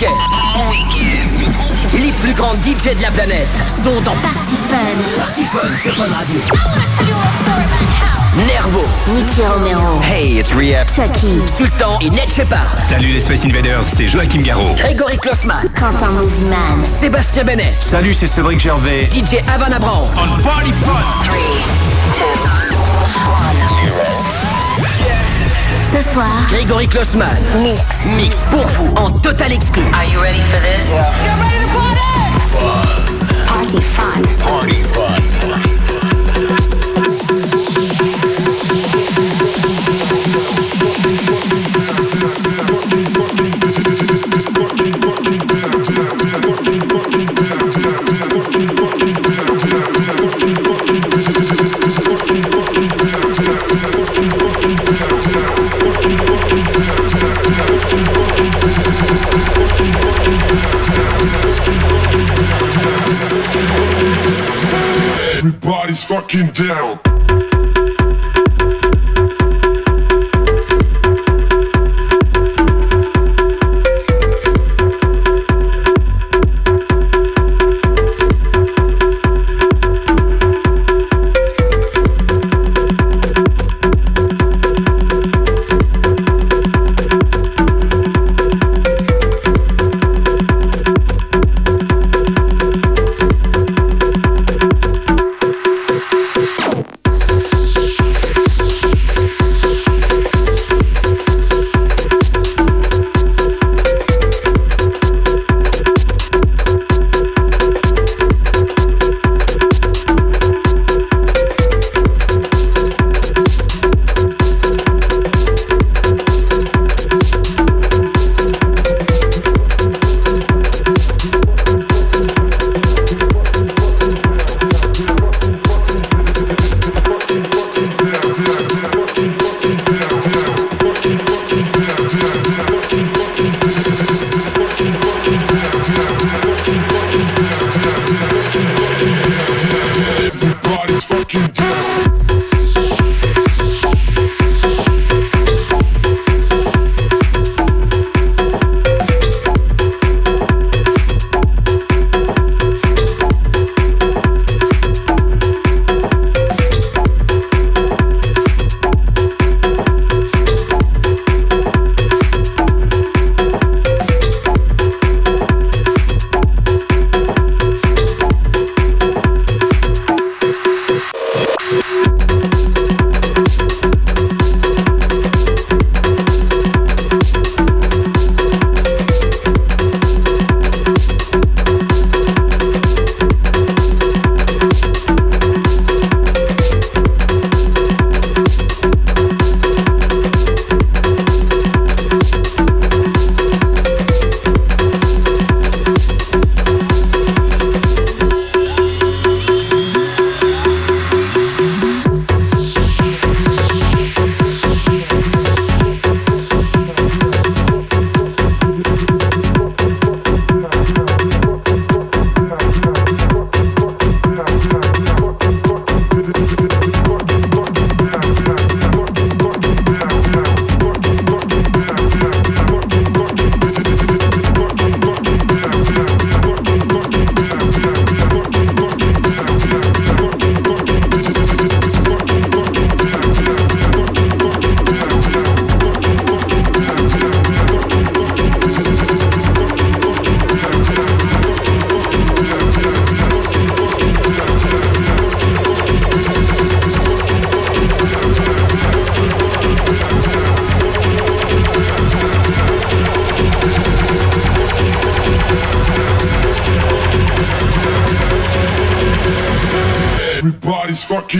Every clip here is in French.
week-end. Les plus grands DJ de la planète sont dans Party Fun. Party Fun sur Fun Radio. Nervo, Nicky Romero. Hey, it's Rehab. Chucky. Sultan et Ned Shepard. Salut les Space Invaders, c'est Joachim Garraud. Grégory Klossman. Quentin Moziman. Sébastien Benet. Salut, c'est Cédric Gervais. DJ Havana Brown. On Party Fun. Ce soir, Grégory Klossman. Mix. Mix pour vous en total exclu. Are you ready for this? Party Fun. Party Fun. Fucking down.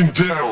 Down.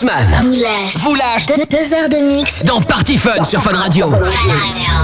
Vous lâche. vous lâche Deux, deux heures de mix. dans Party Fun sur Fun Radio. Fun Radio.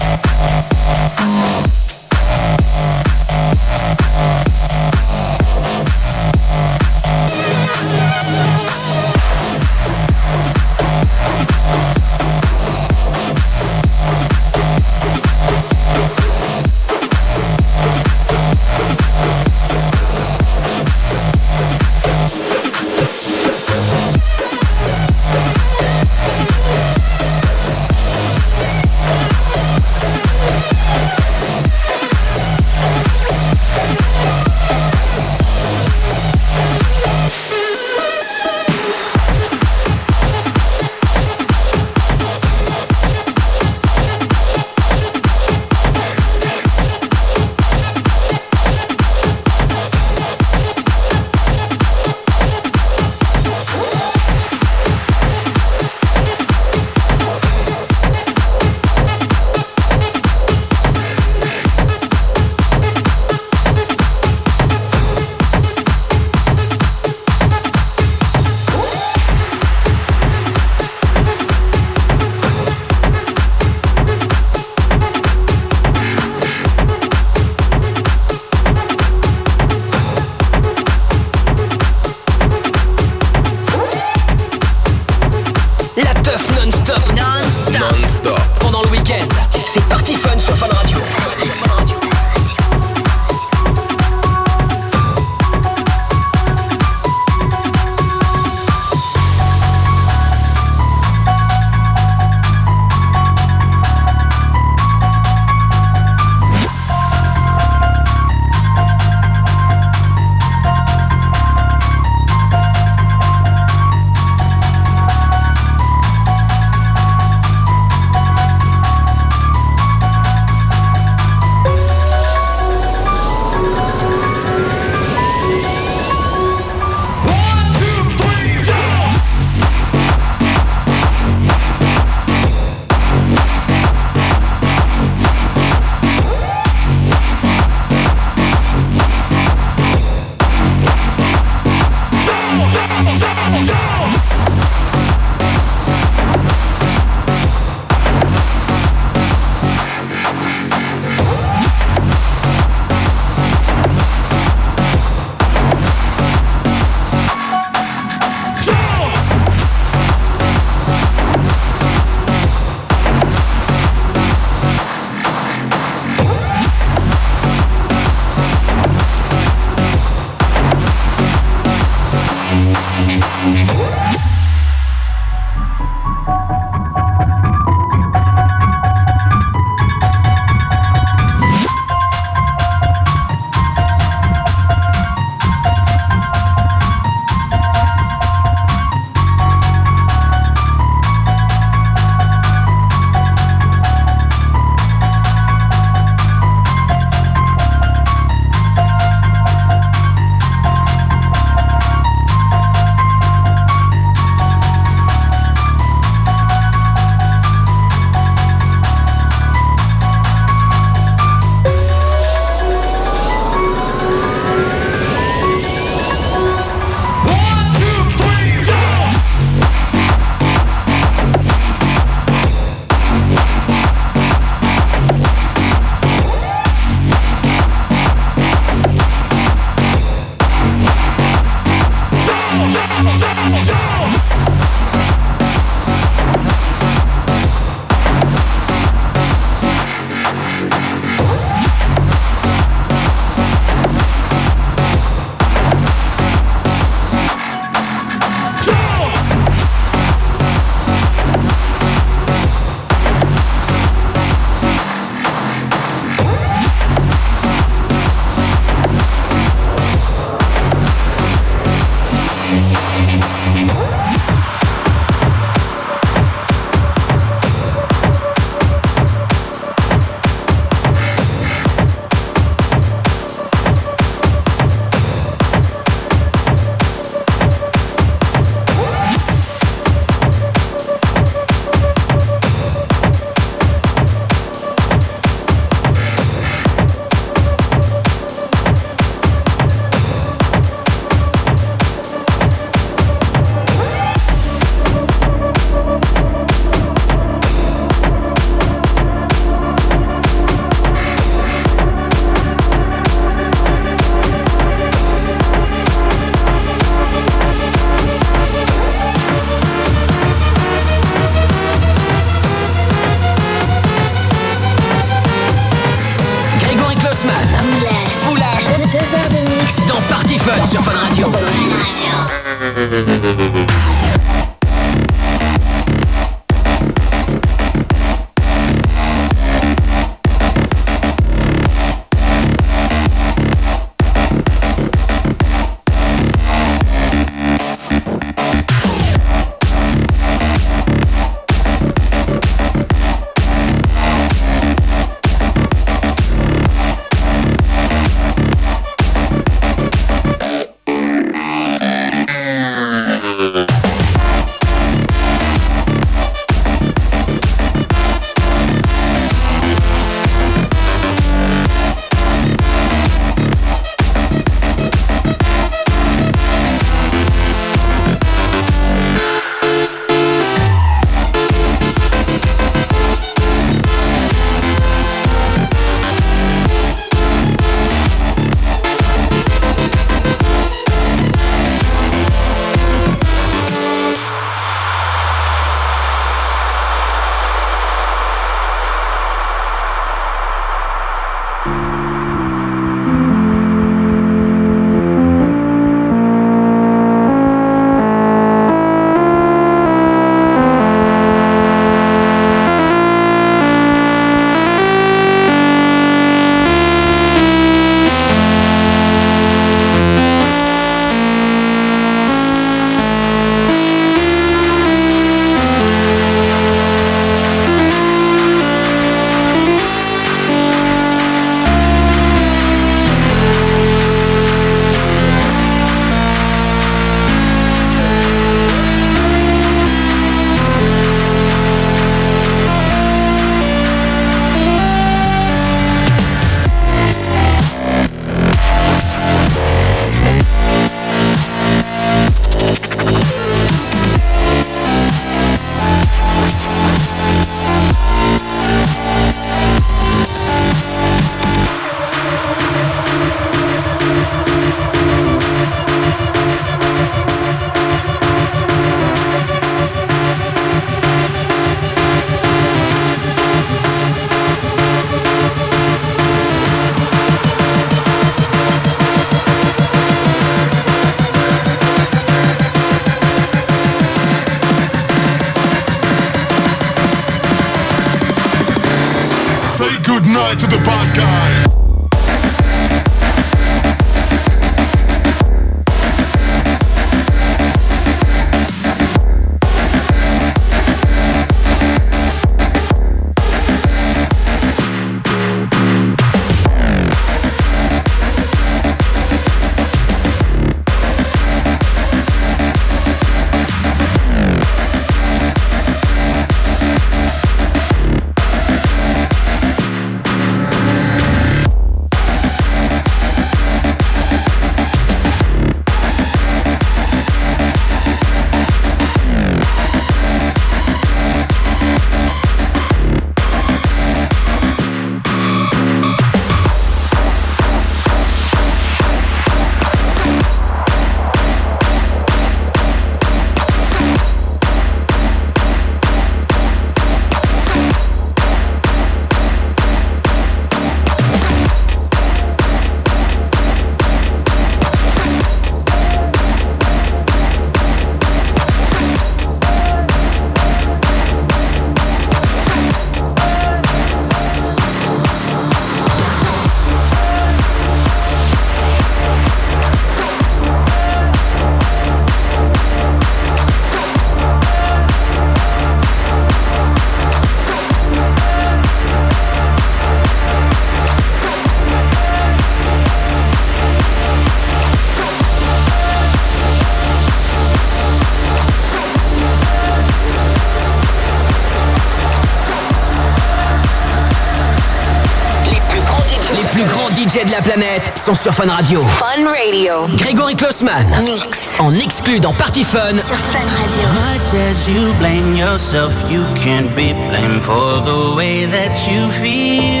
De la planète sont sur Fun Radio. Fun Radio. Grégory Klossman. Mix. En exclu dans Party Fun. Sur Fun Radio. Much as you blame yourself, you can't be blamed for the way that you feel.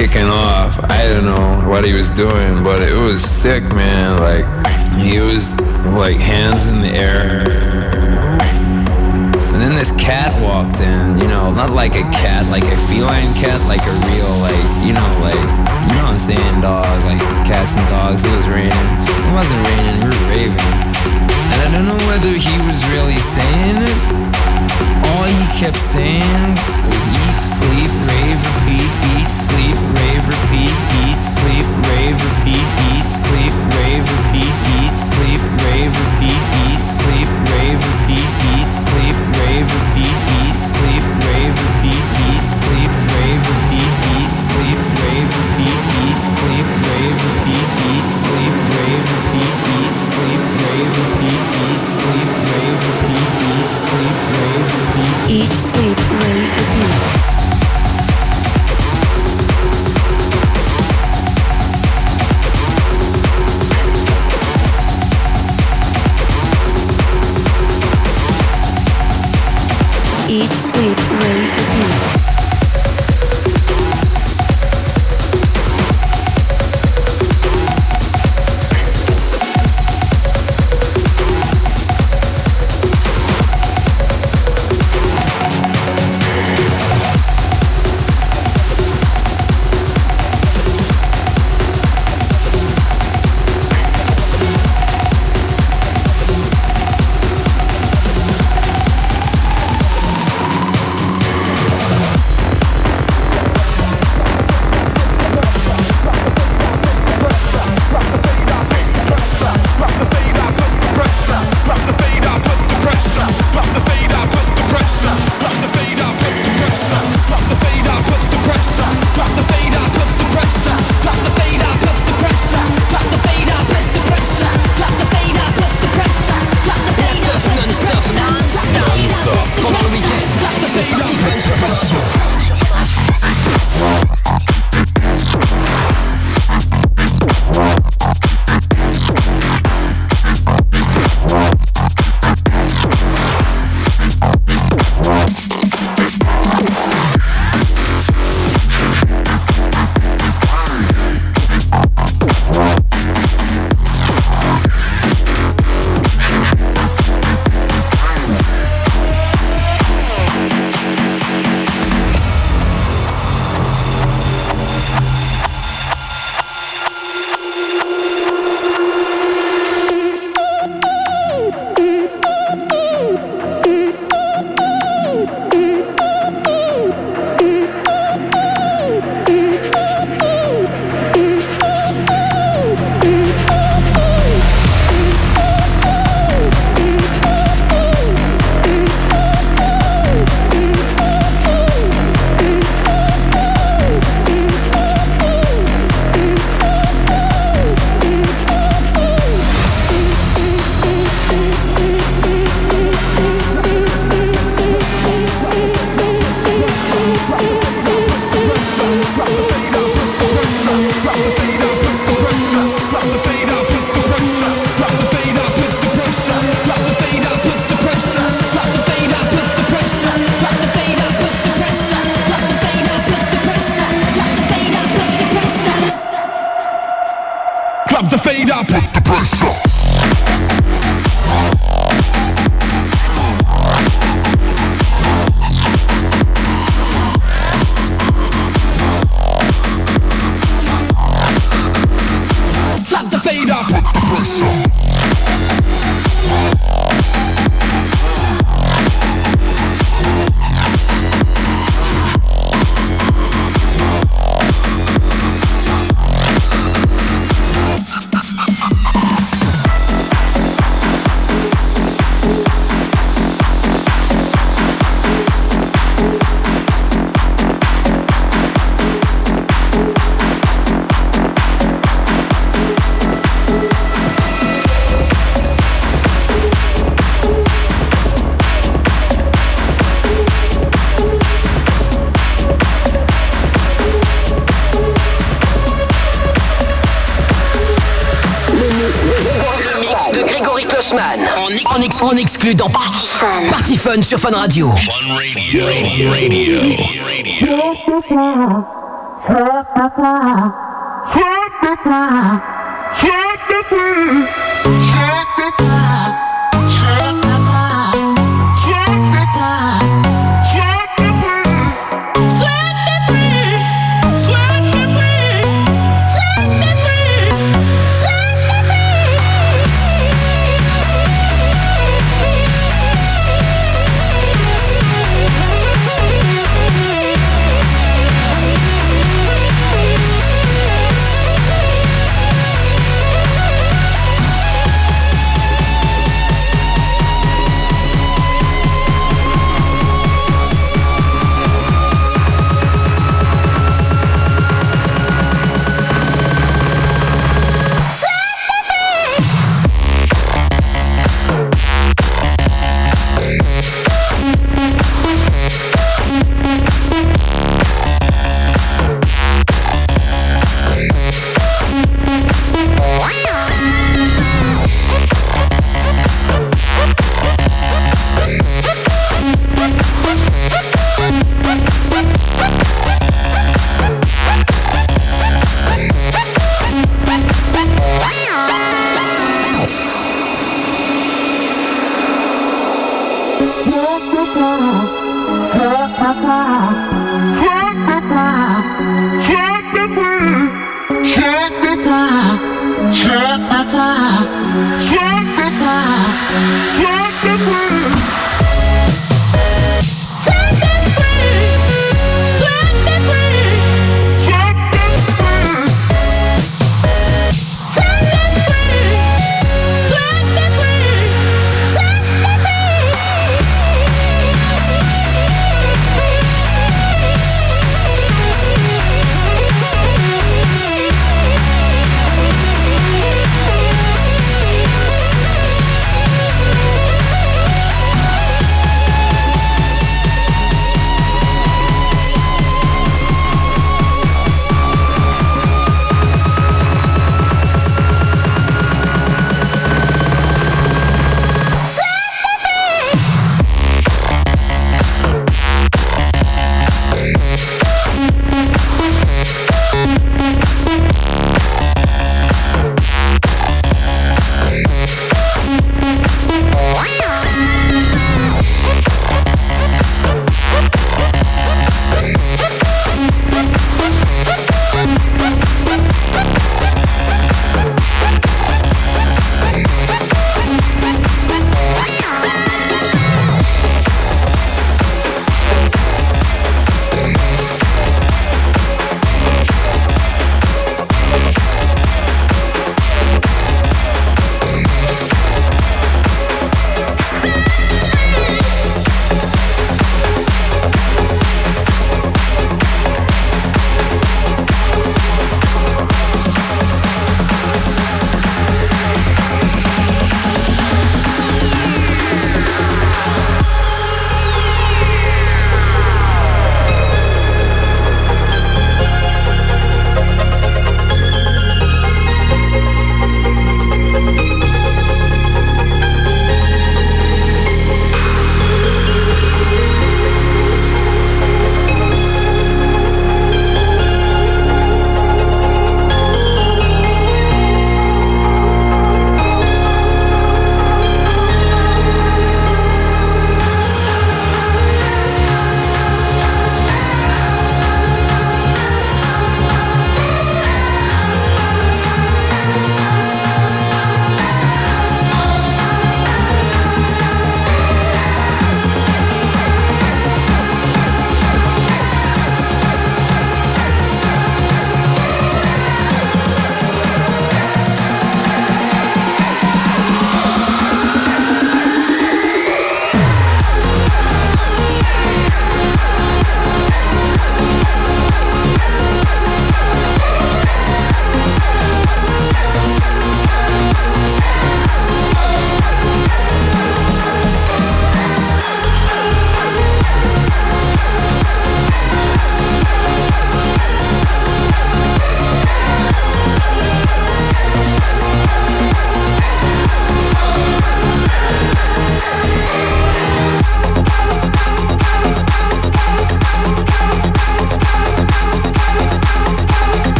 Kicking off. I don't know what he was doing, but it was sick, man. Like he was like hands in the air. And then this cat walked in, you know, not like a cat, like a feline cat, like a real, like, you know, like, you know what I'm saying, dog, like cats and dogs. It was raining. It wasn't raining, we were raving. And I don't know whether he was really saying it all he kept saying was eat, sleep, rave, repeat, eat, sleep, Sur. Fun Radio.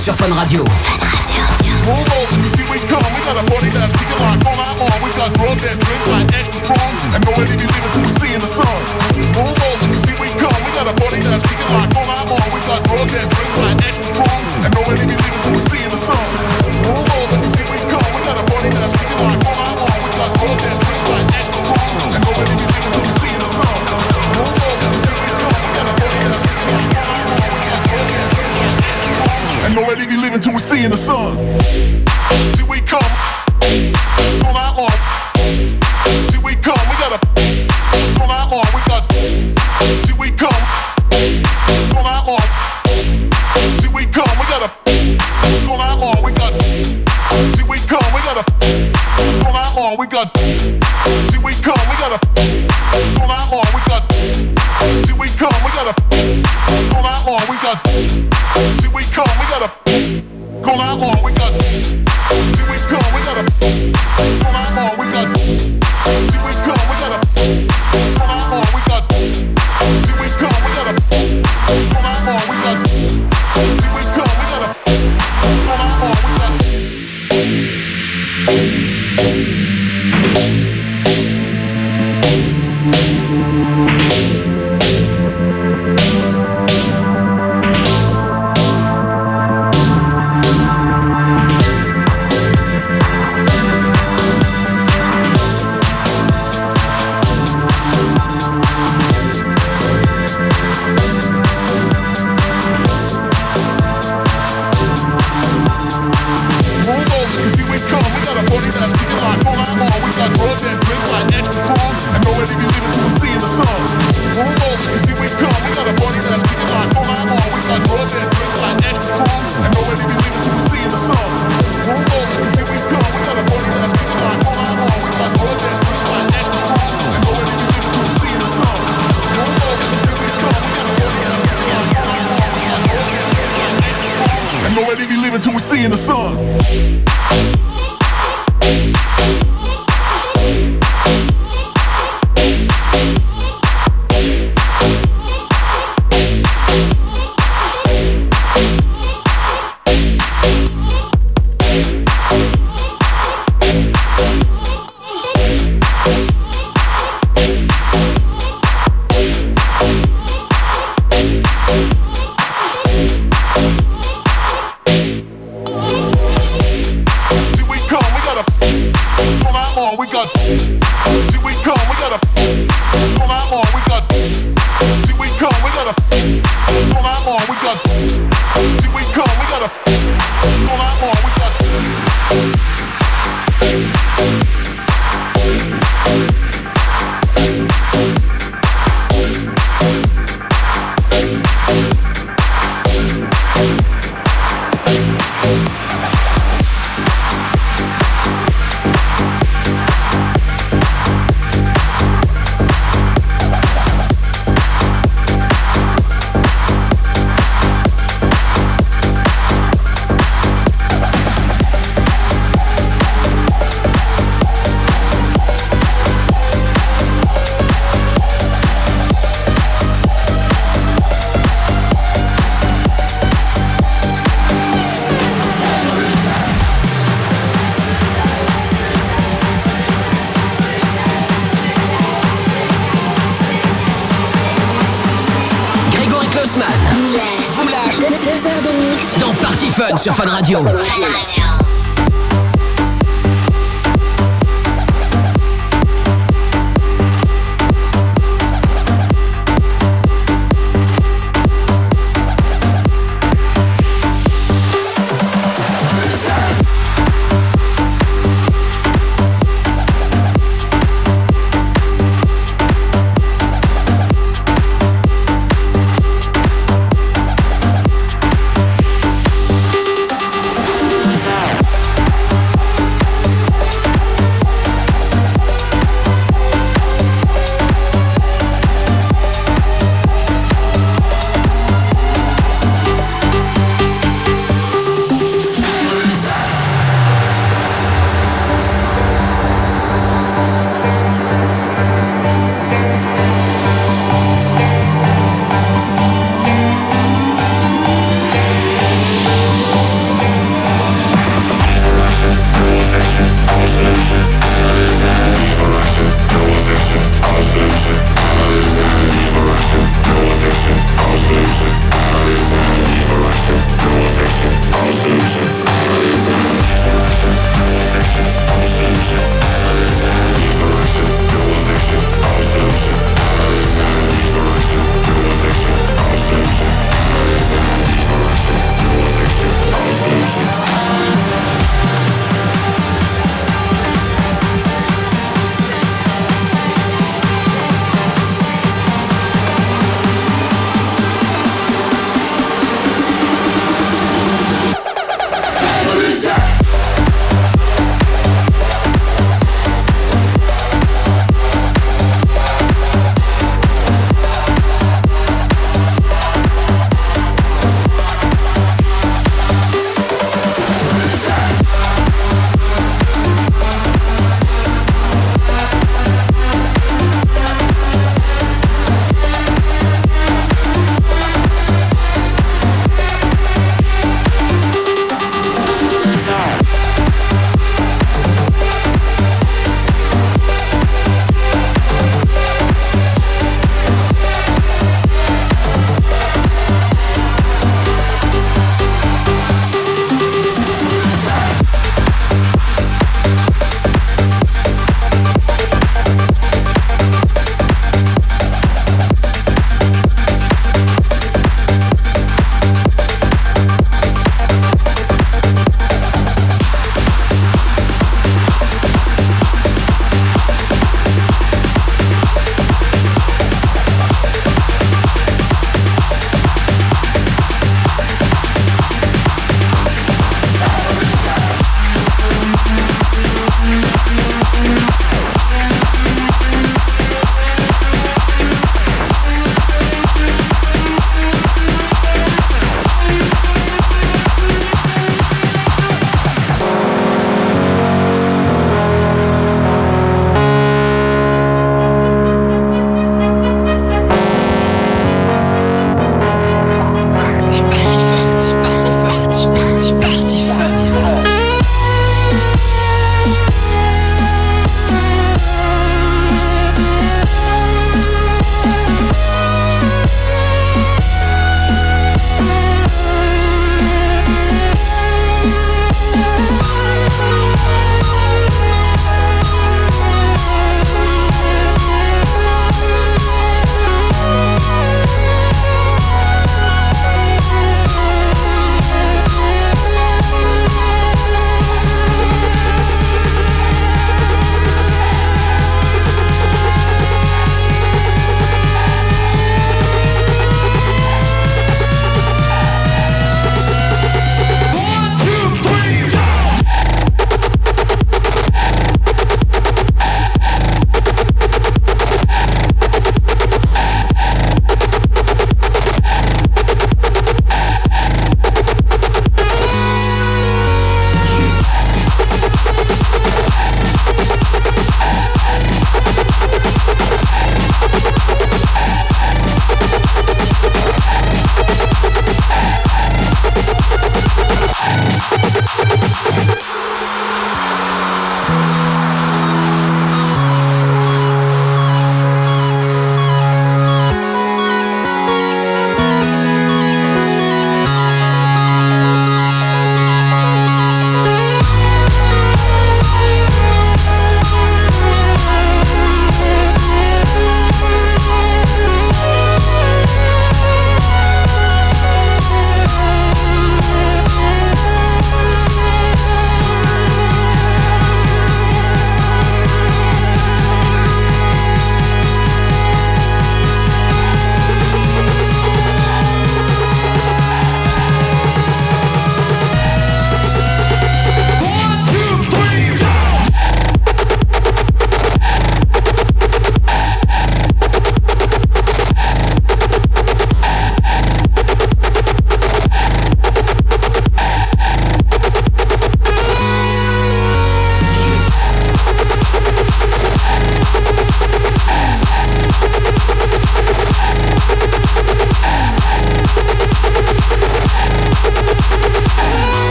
Sur Fun Radio. The sun. Sur Fun